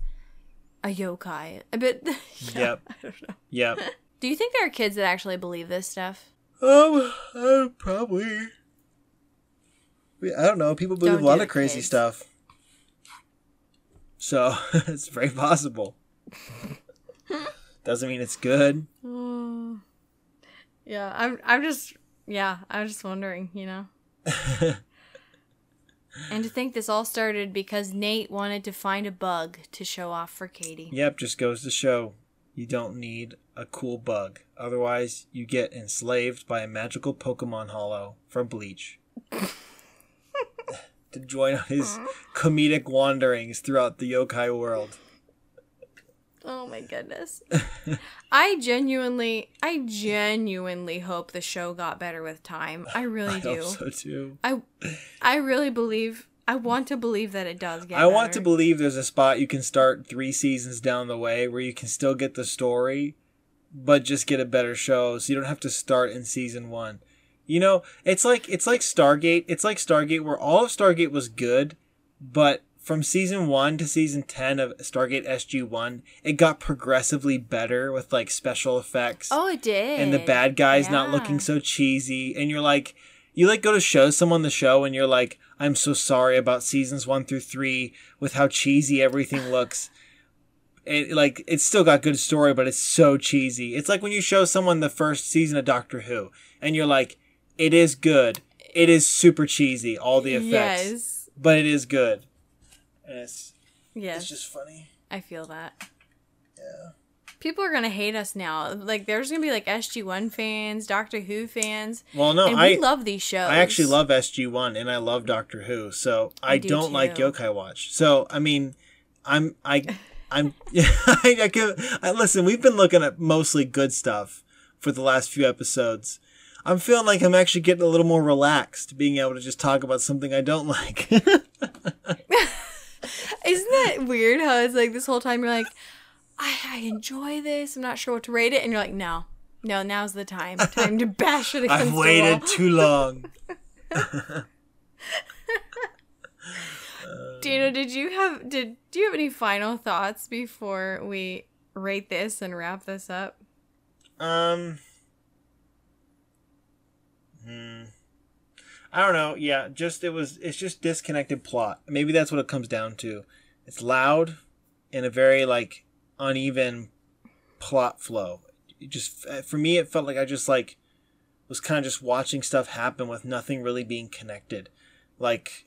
Speaker 1: a yokai. But
Speaker 2: Yep.
Speaker 1: I don't know.
Speaker 2: Yep.
Speaker 1: Do you think there are kids that actually believe this stuff?
Speaker 2: um, uh, probably. I don't know. People believe
Speaker 1: Don't
Speaker 2: a lot of crazy
Speaker 1: kids.
Speaker 2: stuff. So, it's very possible. Doesn't mean it's good.
Speaker 1: Oh. Yeah, I'm. I'm just. Yeah, I was just wondering. You know. and to think this all started because Nate wanted to find a bug to show off for Katie.
Speaker 2: Yep, just goes to show you don't need a cool bug. Otherwise, you get enslaved by a magical Pokemon Hollow from Bleach. to join his comedic wanderings throughout the yokai world.
Speaker 1: Oh my goodness. I genuinely, I genuinely hope the show got better with time. I really
Speaker 2: I
Speaker 1: do.
Speaker 2: so too.
Speaker 1: I, I really believe. I want to believe that it does get. Better.
Speaker 2: I want to believe there's a spot you can start three seasons down the way where you can still get the story, but just get a better show, so you don't have to start in season one. You know, it's like it's like Stargate. It's like Stargate, where all of Stargate was good, but from season one to season ten of Stargate SG One, it got progressively better with like special effects
Speaker 1: Oh, it did.
Speaker 2: and the bad guys not looking so cheesy. And you're like you like go to show someone the show and you're like i'm so sorry about seasons one through three with how cheesy everything looks. It, like it's still got good story but it's so cheesy. It's like when you show someone the first season of doctor who and you're like it is good. It is super cheesy all the effects.
Speaker 1: Yes.
Speaker 2: but it is good and it's
Speaker 1: Yes.
Speaker 2: it's just funny
Speaker 1: I feel that.
Speaker 2: yeah
Speaker 1: People are gonna hate us now. Like, there's gonna be like SG One fans, Doctor Who fans,
Speaker 2: well no
Speaker 1: and
Speaker 2: i
Speaker 1: love these shows.
Speaker 2: I actually love SG1 and I love Doctor Who, so I,
Speaker 1: I do
Speaker 2: don't like. Yokai Watch. So I mean, I'm I I'm I, I can I, listen. We've been looking at mostly good stuff for the last few episodes. I'm feeling like I'm actually getting a little more relaxed, being able to just talk about something I don't like.
Speaker 1: Isn't that weird? How it's like this whole time you're like, I, I enjoy this. I'm not sure what to rate it, and you're like, no, no, now's the time. Time to bash it against
Speaker 2: I've waited too long.
Speaker 1: Dana, did you have did do you have any final thoughts before we rate this and wrap this up?
Speaker 2: Um. Hmm. I don't know. Yeah, just it was. It's just disconnected plot. Maybe that's what it comes down to. It's loud, and a very like uneven plot flow. It just uh, for me, it felt like I just like was kind of just watching stuff happen with nothing really being connected. Like,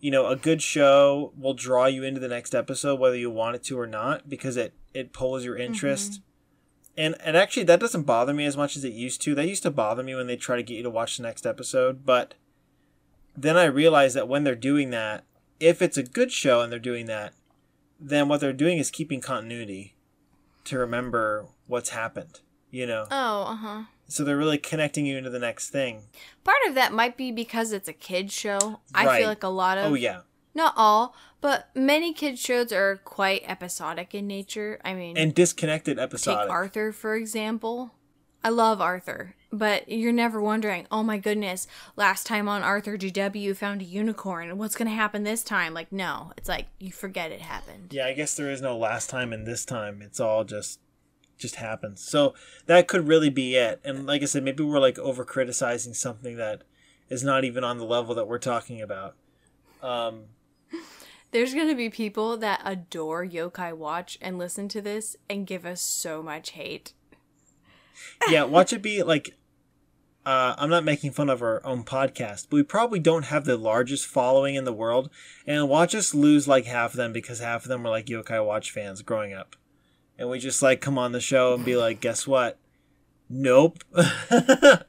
Speaker 2: you know, a good show will draw you into the next episode whether you want it to or not because it it pulls your interest mm-hmm. and and actually that doesn't bother me as much as it used to. That used to bother me when they try to get you to watch the next episode, but then I realized that when they're doing that, if it's a good show and they're doing that, then what they're doing is keeping continuity to remember what's happened, you know.
Speaker 1: Oh, uh huh.
Speaker 2: So they're really connecting you into the next thing.
Speaker 1: Part of that might be because it's a kids show. I feel like a lot of
Speaker 2: Oh yeah.
Speaker 1: not all, but many kids shows are quite episodic in nature. I mean,
Speaker 2: And disconnected
Speaker 1: take
Speaker 2: episodic.
Speaker 1: Arthur for example. I love Arthur, but you're never wondering, oh my goodness, last time on Arthur DW found a unicorn. What's going to happen this time? Like, no, it's like you forget it happened.
Speaker 2: Yeah, I guess there is no last time and this time. It's all just just happens. So that could really be it. And like I said, maybe we're like over criticizing something that is not even on the level that we're talking about. Um,
Speaker 1: There's going to be people that adore Yokai Watch and listen to this and give us so much hate.
Speaker 2: yeah, watch it be like. Uh, I'm not making fun of our own podcast, but we probably don't have the largest following in the world, and watch us lose like half of them because half of them were like Yokai Watch fans growing up, and we just like come on the show and be like, guess what? Nope.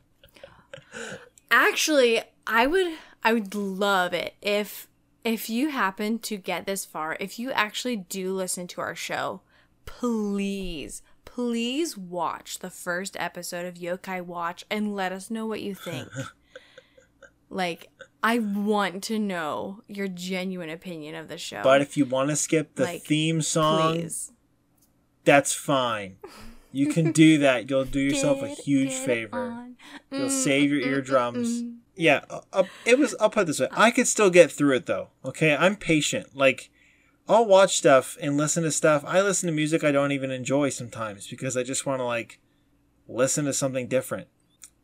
Speaker 1: Actually, I would I would love it if if you happen to get this far, if you actually do listen to our show, please please watch the first episode of Yokai Watch and let us know what you think. like I want to know your genuine opinion of the show.
Speaker 2: But if you want to skip the
Speaker 1: Like,
Speaker 2: theme song,
Speaker 1: please.
Speaker 2: that's fine. You can do that. You'll do yourself a huge favor.
Speaker 1: on.
Speaker 2: You'll
Speaker 1: Mm,
Speaker 2: save your
Speaker 1: mm, mm,
Speaker 2: eardrums.
Speaker 1: mm.
Speaker 2: Yeah, uh, it was. I'll put it this way: I could still get through it though. Okay, I'm patient. Like, I'll watch stuff and listen to stuff. I listen to music I don't even enjoy sometimes because I just want to like listen to something different.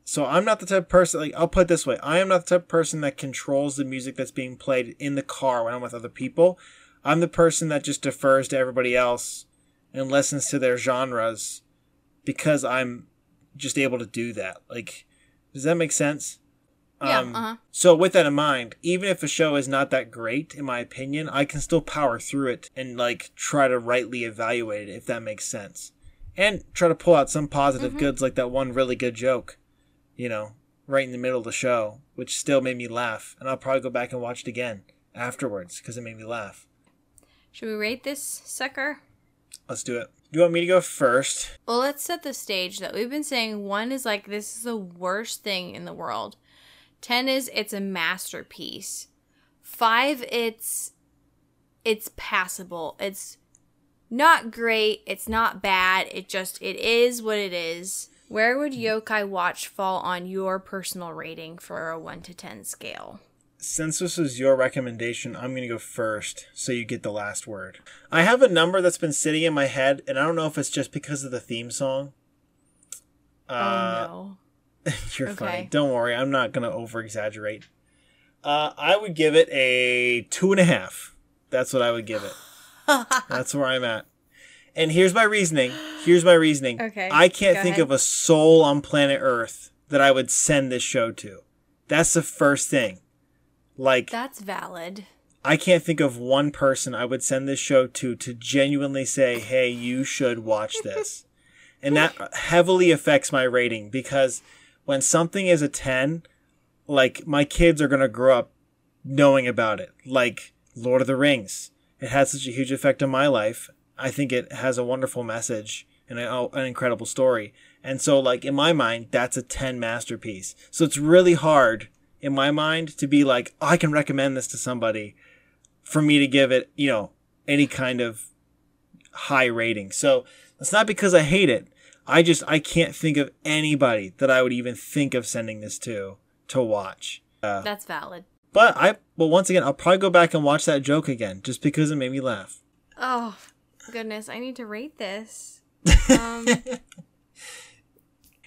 Speaker 2: So I'm not the type of person. Like, I'll put it this way: I am not the type of person that controls the music that's being played in the car when I'm with other people. I'm the person that just defers to everybody else and listens to their genres because I'm just able to do that. Like, does that make sense?
Speaker 1: Yeah,
Speaker 2: Um,
Speaker 1: uh-huh.
Speaker 2: So with that in mind, even if a show is not that great, in my opinion, I can still power through it and like try to rightly evaluate it if that makes sense, and try to pull out some positive
Speaker 1: Mm-hmm.
Speaker 2: goods like that one really good joke, you know, right in the middle of the show, which still made me laugh, and I'll probably go back and watch it again afterwards because it made me laugh.
Speaker 1: Should we rate this sucker?
Speaker 2: Let's do it. Do you want me to go first?
Speaker 1: Well, let's set the stage that We've been saying one is like this is the worst thing in the world. 10 is it's a masterpiece. 5 it's it's passable. It's not great, it's not bad. It just it is what it is. Where would Yokai Watch fall on your personal rating for a 1 to 10 scale?
Speaker 2: Since this is your recommendation, I'm going to go first so you get the last word. I have a number that's been sitting in my head, and I don't know if it's just because of the theme song. Uh,
Speaker 1: oh
Speaker 2: you're
Speaker 1: Okay.
Speaker 2: funny. Don't worry, I'm not going to over exaggerate. Uh, I would give it a two and a half. That's what I would give it. That's where I'm at. And here's my reasoning. Here's my reasoning.
Speaker 1: Okay,
Speaker 2: I can't think
Speaker 1: ahead.
Speaker 2: of a soul on planet Earth that I would send this show to. That's the first thing. Like,
Speaker 1: That's valid.
Speaker 2: I can't think of one person I would send this show to to genuinely say, hey, you should watch this. and that heavily affects my rating because when something is a 10, like, my kids are going to grow up knowing about it. Like, Lord of the Rings. It had such a huge effect on my life. I think it has a wonderful message and a, oh, an incredible story. And so, like, in my mind, that's a 10 masterpiece. So it's really hard in my mind to be like, oh, I can recommend this to somebody for me to give it, you know, any kind of high rating. So it's not because I hate it. I just, I can't think of anybody that I would even think of sending this to, to watch. Uh,
Speaker 1: That's valid.
Speaker 2: but I, well, once again, I'll probably go back and watch that joke again just because it made me laugh.
Speaker 1: Oh, goodness. I need to rate this. Um,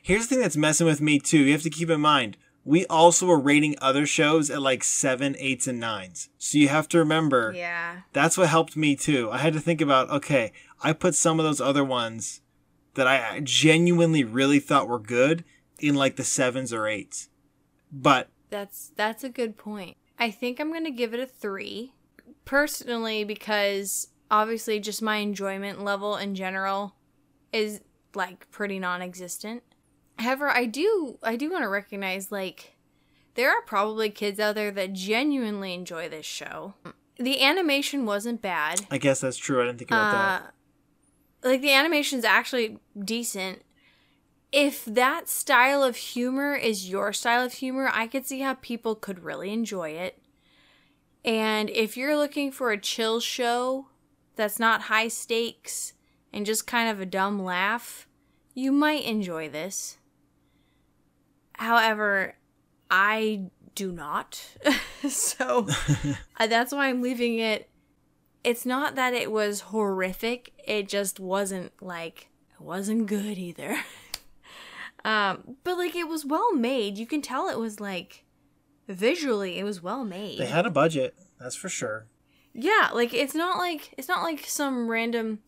Speaker 2: Here's the thing that's messing with me too. You have to keep in mind, we also were rating other shows at like seven, eights, and nines. So you have to remember
Speaker 1: yeah.
Speaker 2: that's what helped me too. I had to think about, okay, I put some of those other ones that I genuinely really thought were good in like the sevens or eights. But
Speaker 1: That's that's a good point. I think I'm gonna give it a three, personally, because obviously just my enjoyment level in general is like pretty non-existent. However, I do I do want to recognize like there are probably kids out there that genuinely enjoy this show. The animation wasn't bad.
Speaker 2: I guess that's true. I didn't think about that.
Speaker 1: Uh, Like the animation's actually decent. If that style of humor is your style of humor, I could see how people could really enjoy it. And if you're looking for a chill show that's not high stakes and just kind of a dumb laugh, you might enjoy this. However, I do not. so uh, that's why I'm leaving it it's not that it was horrific it just wasn't like it wasn't good either. Um but like it was well made. You can tell it was like visually it was well made.
Speaker 2: They had a budget, that's for sure.
Speaker 1: yeah like it's not like it's not like some random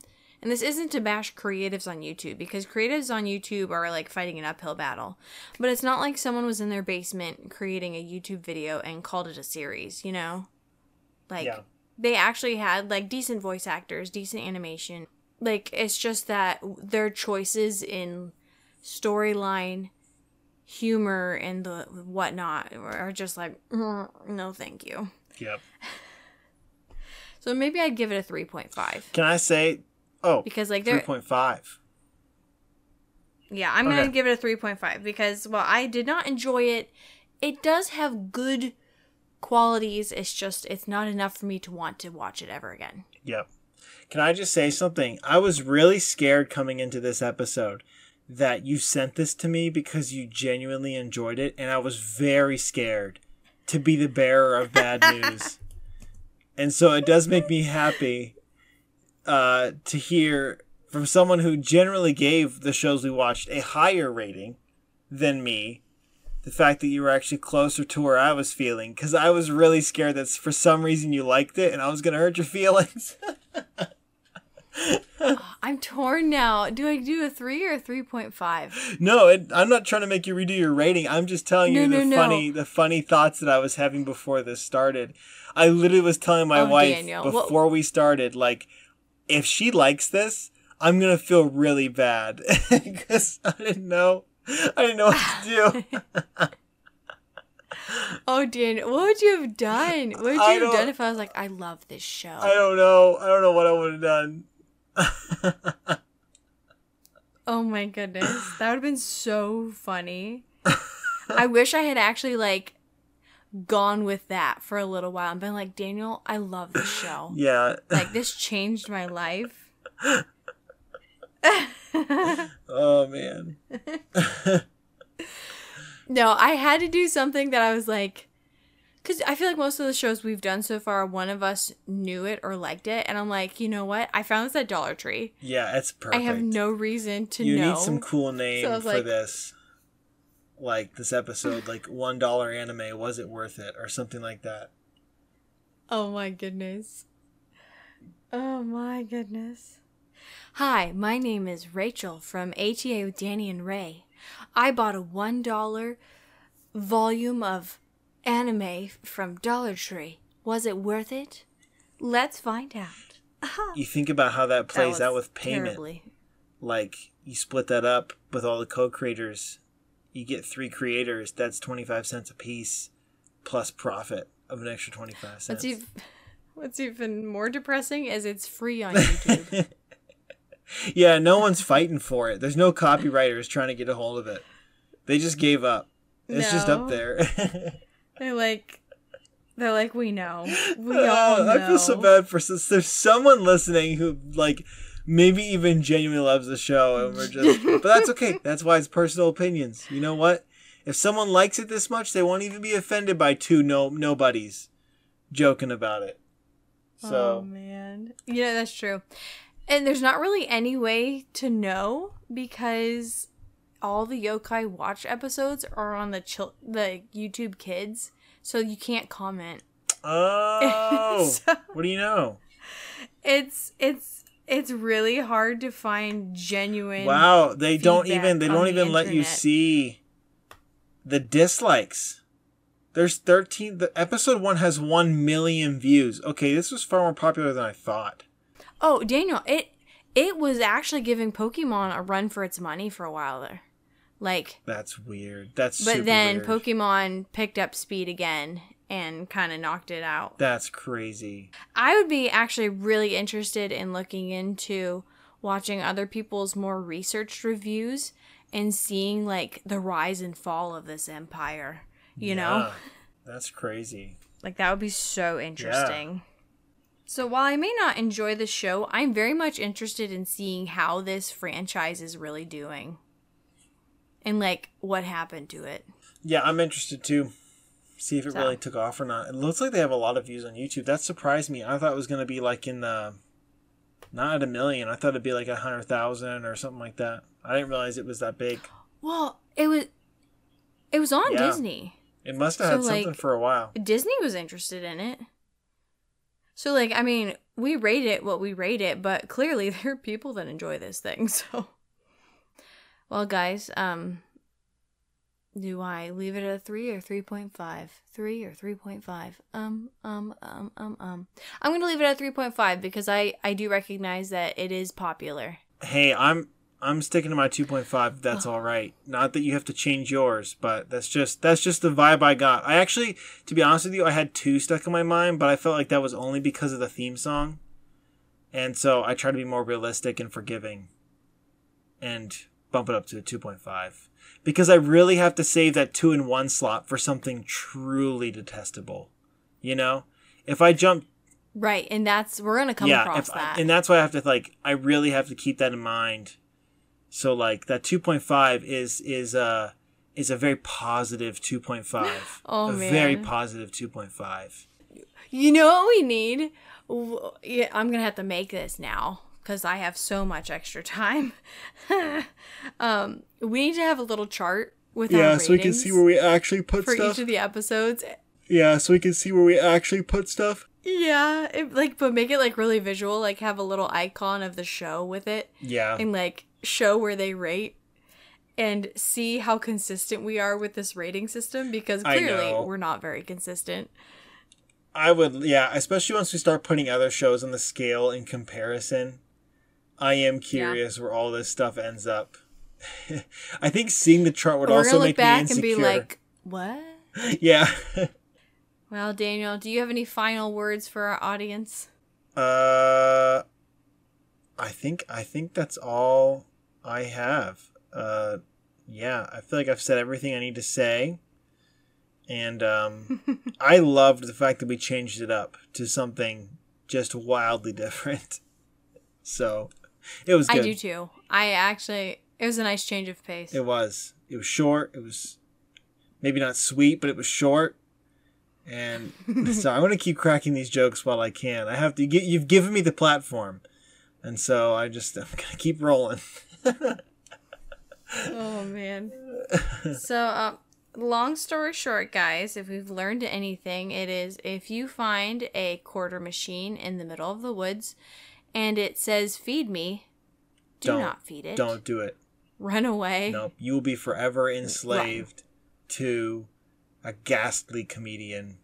Speaker 1: and this isn't to bash creatives on youtube because creatives on youtube are like fighting an uphill battle. But it's not like someone was in their basement creating a youtube video and called it a series you know? Like
Speaker 2: Yeah.
Speaker 1: They actually had like decent voice actors, decent animation. Like it's just that their choices in storyline, humor, and the whatnot are just like "Mm, no, thank you.
Speaker 2: Yep.
Speaker 1: So maybe I'd give it a three point five
Speaker 2: Can I say, oh,
Speaker 1: because like
Speaker 2: 3.5.
Speaker 1: yeah, I'm
Speaker 2: Okay.
Speaker 1: gonna give it a three point five because while I did not enjoy it, it does have good qualities. It's just it's not enough for me to want to watch it ever again.
Speaker 2: Yep. Can I just say something? I was really scared coming into this episode that you sent this to me because you genuinely enjoyed it, and I was very scared to be the bearer of bad news. and so it does make me happy uh, to hear from someone who generally gave the shows we watched a higher rating than me the fact that you were actually closer to where I was feeling because I was really scared that for some reason you liked it and I was going to hurt your feelings.
Speaker 1: I'm torn now. Do I do a three or a three point five?
Speaker 2: no, it, I'm not trying to make you redo your rating. I'm just telling you the
Speaker 1: no, no.
Speaker 2: funny the funny thoughts that I was having before this started. I literally was telling my
Speaker 1: Oh,
Speaker 2: wife
Speaker 1: Daniel,
Speaker 2: before we started like if she likes this, I'm going to feel really bad cuz I didn't know I didn't know what to do.
Speaker 1: Oh, Dan, what would you have done? What would you
Speaker 2: I
Speaker 1: have done if I was like, I love this show?
Speaker 2: I don't know. I don't know what I would have done.
Speaker 1: Oh my goodness. That would have been so funny. I wish I had actually like gone with that for a little while and been like, Daniel, I love this show.
Speaker 2: Yeah.
Speaker 1: Like this changed my life.
Speaker 2: Oh man.
Speaker 1: No, I had to do something that I was like, because I feel like most of the shows we've done so far, one of us knew it or liked it, and I'm like, you know what? I found this at Dollar Tree.
Speaker 2: Yeah, it's perfect.
Speaker 1: I have no reason to
Speaker 2: you
Speaker 1: know.
Speaker 2: You need some cool name
Speaker 1: was
Speaker 2: for
Speaker 1: like-
Speaker 2: this. Like this episode, like one dollar anime, was it worth it? Or something like that.
Speaker 1: Oh my goodness. Oh my goodness. Hi, my name is Rachel from ATA with Danny and Ray. I bought a $1 volume of anime from Dollar Tree. Was it worth it? Let's find out. Uh-huh.
Speaker 2: You think about how that plays
Speaker 1: That
Speaker 2: out with payment.
Speaker 1: terribly-
Speaker 2: Like you split that up with all the co-creators, you get three creators. That's twenty five cents a piece, plus profit of an extra twenty five cents.
Speaker 1: What's even, what's even more depressing is it's free on YouTube.
Speaker 2: Yeah, no one's fighting for it. There's no copywriters trying to get a hold of it. They just gave up. It's just up there.
Speaker 1: they're like, they're like, we know. We oh, all
Speaker 2: Oh,
Speaker 1: know.
Speaker 2: I feel so bad for s- there's someone listening who like maybe even genuinely loves the show and we're just but that's okay. That's why it's personal opinions. You know what? If someone likes it this much, they won't even be offended by two no nobodies joking about it.
Speaker 1: oh
Speaker 2: So
Speaker 1: man, yeah, that's true. And there's not really any way to know because all the Yokai Watch episodes are on the chil- the YouTube Kids, so you can't comment.
Speaker 2: Oh,
Speaker 1: So-
Speaker 2: what do you know?
Speaker 1: It's it's it's really hard to find genuine.
Speaker 2: Wow, they don't even they don't
Speaker 1: the
Speaker 2: even let you see the dislikes. There's 13 the episode 1 has 1 million views. Okay, this was far more popular than I thought.
Speaker 1: Oh, Daniel, it it was actually giving Pokemon a run for its money for a while there. Like
Speaker 2: That's weird. That's
Speaker 1: But then
Speaker 2: weird.
Speaker 1: Pokemon picked up speed again and kind of knocked it out.
Speaker 2: That's crazy.
Speaker 1: I would be actually really interested in looking into watching other people's more researched reviews and seeing like the rise and fall of this empire. You know?
Speaker 2: That's crazy.
Speaker 1: Like that would be so interesting. So while I may not enjoy the show, I'm very much interested in seeing how this franchise is really doing. And like what happened to it.
Speaker 2: Yeah, I'm interested too. See if it
Speaker 1: So.
Speaker 2: really took off or not. It looks like they have a lot of views on YouTube. That surprised me. I thought it was going to be like in the not at a million. I thought it'd be like a hundred thousand or something like that. I didn't realize it was that big.
Speaker 1: Well, it was it was on
Speaker 2: Yeah.
Speaker 1: Disney.
Speaker 2: It must have
Speaker 1: So,
Speaker 2: had something for a while.
Speaker 1: Disney was interested in it. So like I mean, we rate it what we rate it, but clearly there are people that enjoy this thing. So Well, guys, um do I leave it at a 3 or 3.5? 3 or 3.5? Um um um um um. I'm going to leave it at 3.5 because I I do recognize that it is popular.
Speaker 2: Hey, I'm I'm sticking to my 2.5. That's all right. Not that you have to change yours, but that's just that's just the vibe I got. I actually, to be honest with you, I had two stuck in my mind, but I felt like that was only because of the theme song, and so I try to be more realistic and forgiving, and bump it up to a 2.5 because I really have to save that two in one slot for something truly detestable. You know, if I jump
Speaker 1: Right, and that's we're going to come across
Speaker 2: if-
Speaker 1: that.
Speaker 2: and that's why I have to like I really have to keep that in mind. So like that 2.5 is is uh is a very positive 2.5.
Speaker 1: Oh,
Speaker 2: a very positive 2.5.
Speaker 1: You know what we need? I'm gonna have to make this now because I have so much extra time. um, we need to have a little chart with our
Speaker 2: Yeah, so we can see where we actually put
Speaker 1: for
Speaker 2: stuff.
Speaker 1: each of the episodes.
Speaker 2: yeah, so we can see where we actually put stuff.
Speaker 1: Yeah, it, like but make it like really visual. Like have a little icon of the show with it,
Speaker 2: Yeah.
Speaker 1: and like show where they rate. And see how consistent we are with this rating system because clearly we're not very consistent.
Speaker 2: I would yeah, especially once we start putting other shows on the scale in comparison. I am curious where all this stuff ends up. I think seeing the chart would
Speaker 1: We're
Speaker 2: also make me
Speaker 1: back
Speaker 2: insecure.
Speaker 1: and be like, "What?"
Speaker 2: yeah.
Speaker 1: Well, Daniel, do you have any final words for our audience?
Speaker 2: Uh, I think I think that's all I have. Uh, yeah, I feel like I've said everything I need to say. And um, I loved the fact that we changed it up to something just wildly different. So it was good.
Speaker 1: I do too. I actually, it was a nice change of pace.
Speaker 2: It was. It was short. It was maybe not sweet, but it was short. And so I'm gonna keep cracking these jokes while I can. I have to. Get, you've given me the platform, and so I just I'm gonna keep rolling.
Speaker 1: Oh man. So, uh, long story short, guys, if we've learned anything, it is if you find a quarter machine in the middle of the woods, and it says "feed me," do
Speaker 2: Don't-
Speaker 1: not feed it.
Speaker 2: Don't do it.
Speaker 1: run away.
Speaker 2: Nope. You will be forever enslaved to a ghastly comedian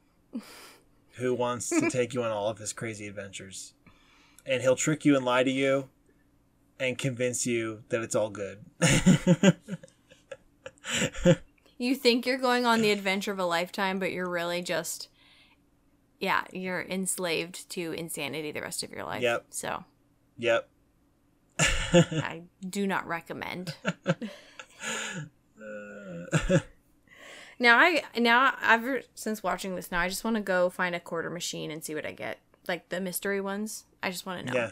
Speaker 2: who wants to take you on all of his crazy adventures. And he'll trick you and lie to you and convince you that it's all good.
Speaker 1: You think you're going on the adventure of a lifetime, but you're really just, yeah, you're enslaved to insanity the rest of your life.
Speaker 2: Yep.
Speaker 1: So
Speaker 2: yep.
Speaker 1: I do not recommend. now I now ever since watching this now I just want to go find a quarter machine and see what I get. Like the mystery ones. I just want to know.
Speaker 2: Yeah.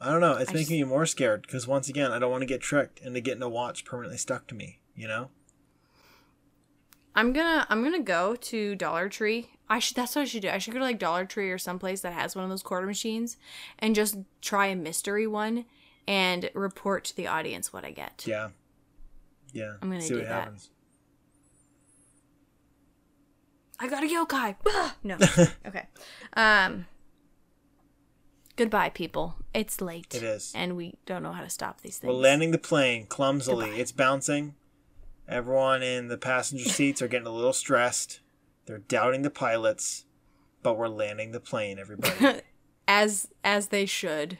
Speaker 2: I don't know. It's
Speaker 1: I
Speaker 2: making
Speaker 1: just-
Speaker 2: me more scared because once again, I don't want to get tricked into getting a watch permanently stuck to me. You know?
Speaker 1: I'm gonna I'm gonna go to Dollar Tree. I should that's what I should do. I should go to like Dollar Tree or someplace that has one of those quarter machines and just try a mystery one and report to the audience what I get.
Speaker 2: Yeah. Yeah.
Speaker 1: I'm gonna
Speaker 2: See
Speaker 1: do
Speaker 2: what
Speaker 1: that.
Speaker 2: happens.
Speaker 1: I got a yokai. No. okay. Um Goodbye people. It's late.
Speaker 2: It is.
Speaker 1: And we don't know how to stop these things.
Speaker 2: We're landing the plane clumsily.
Speaker 1: Goodbye.
Speaker 2: It's bouncing. Everyone in the passenger seats are getting a little stressed. They're doubting the pilots, but we're landing the plane, everybody.
Speaker 1: as as they should.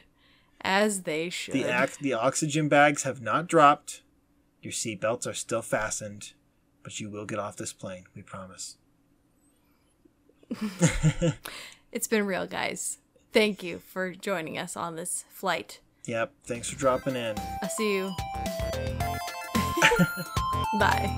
Speaker 1: As they should.
Speaker 2: the ac- the oxygen bags have not dropped. Your seatbelts are still fastened, but you will get off this plane, we promise.
Speaker 1: It's been real, guys. Thank you for joining us on this flight.
Speaker 2: Yep, thanks for dropping in.
Speaker 1: I'll see you. Bye.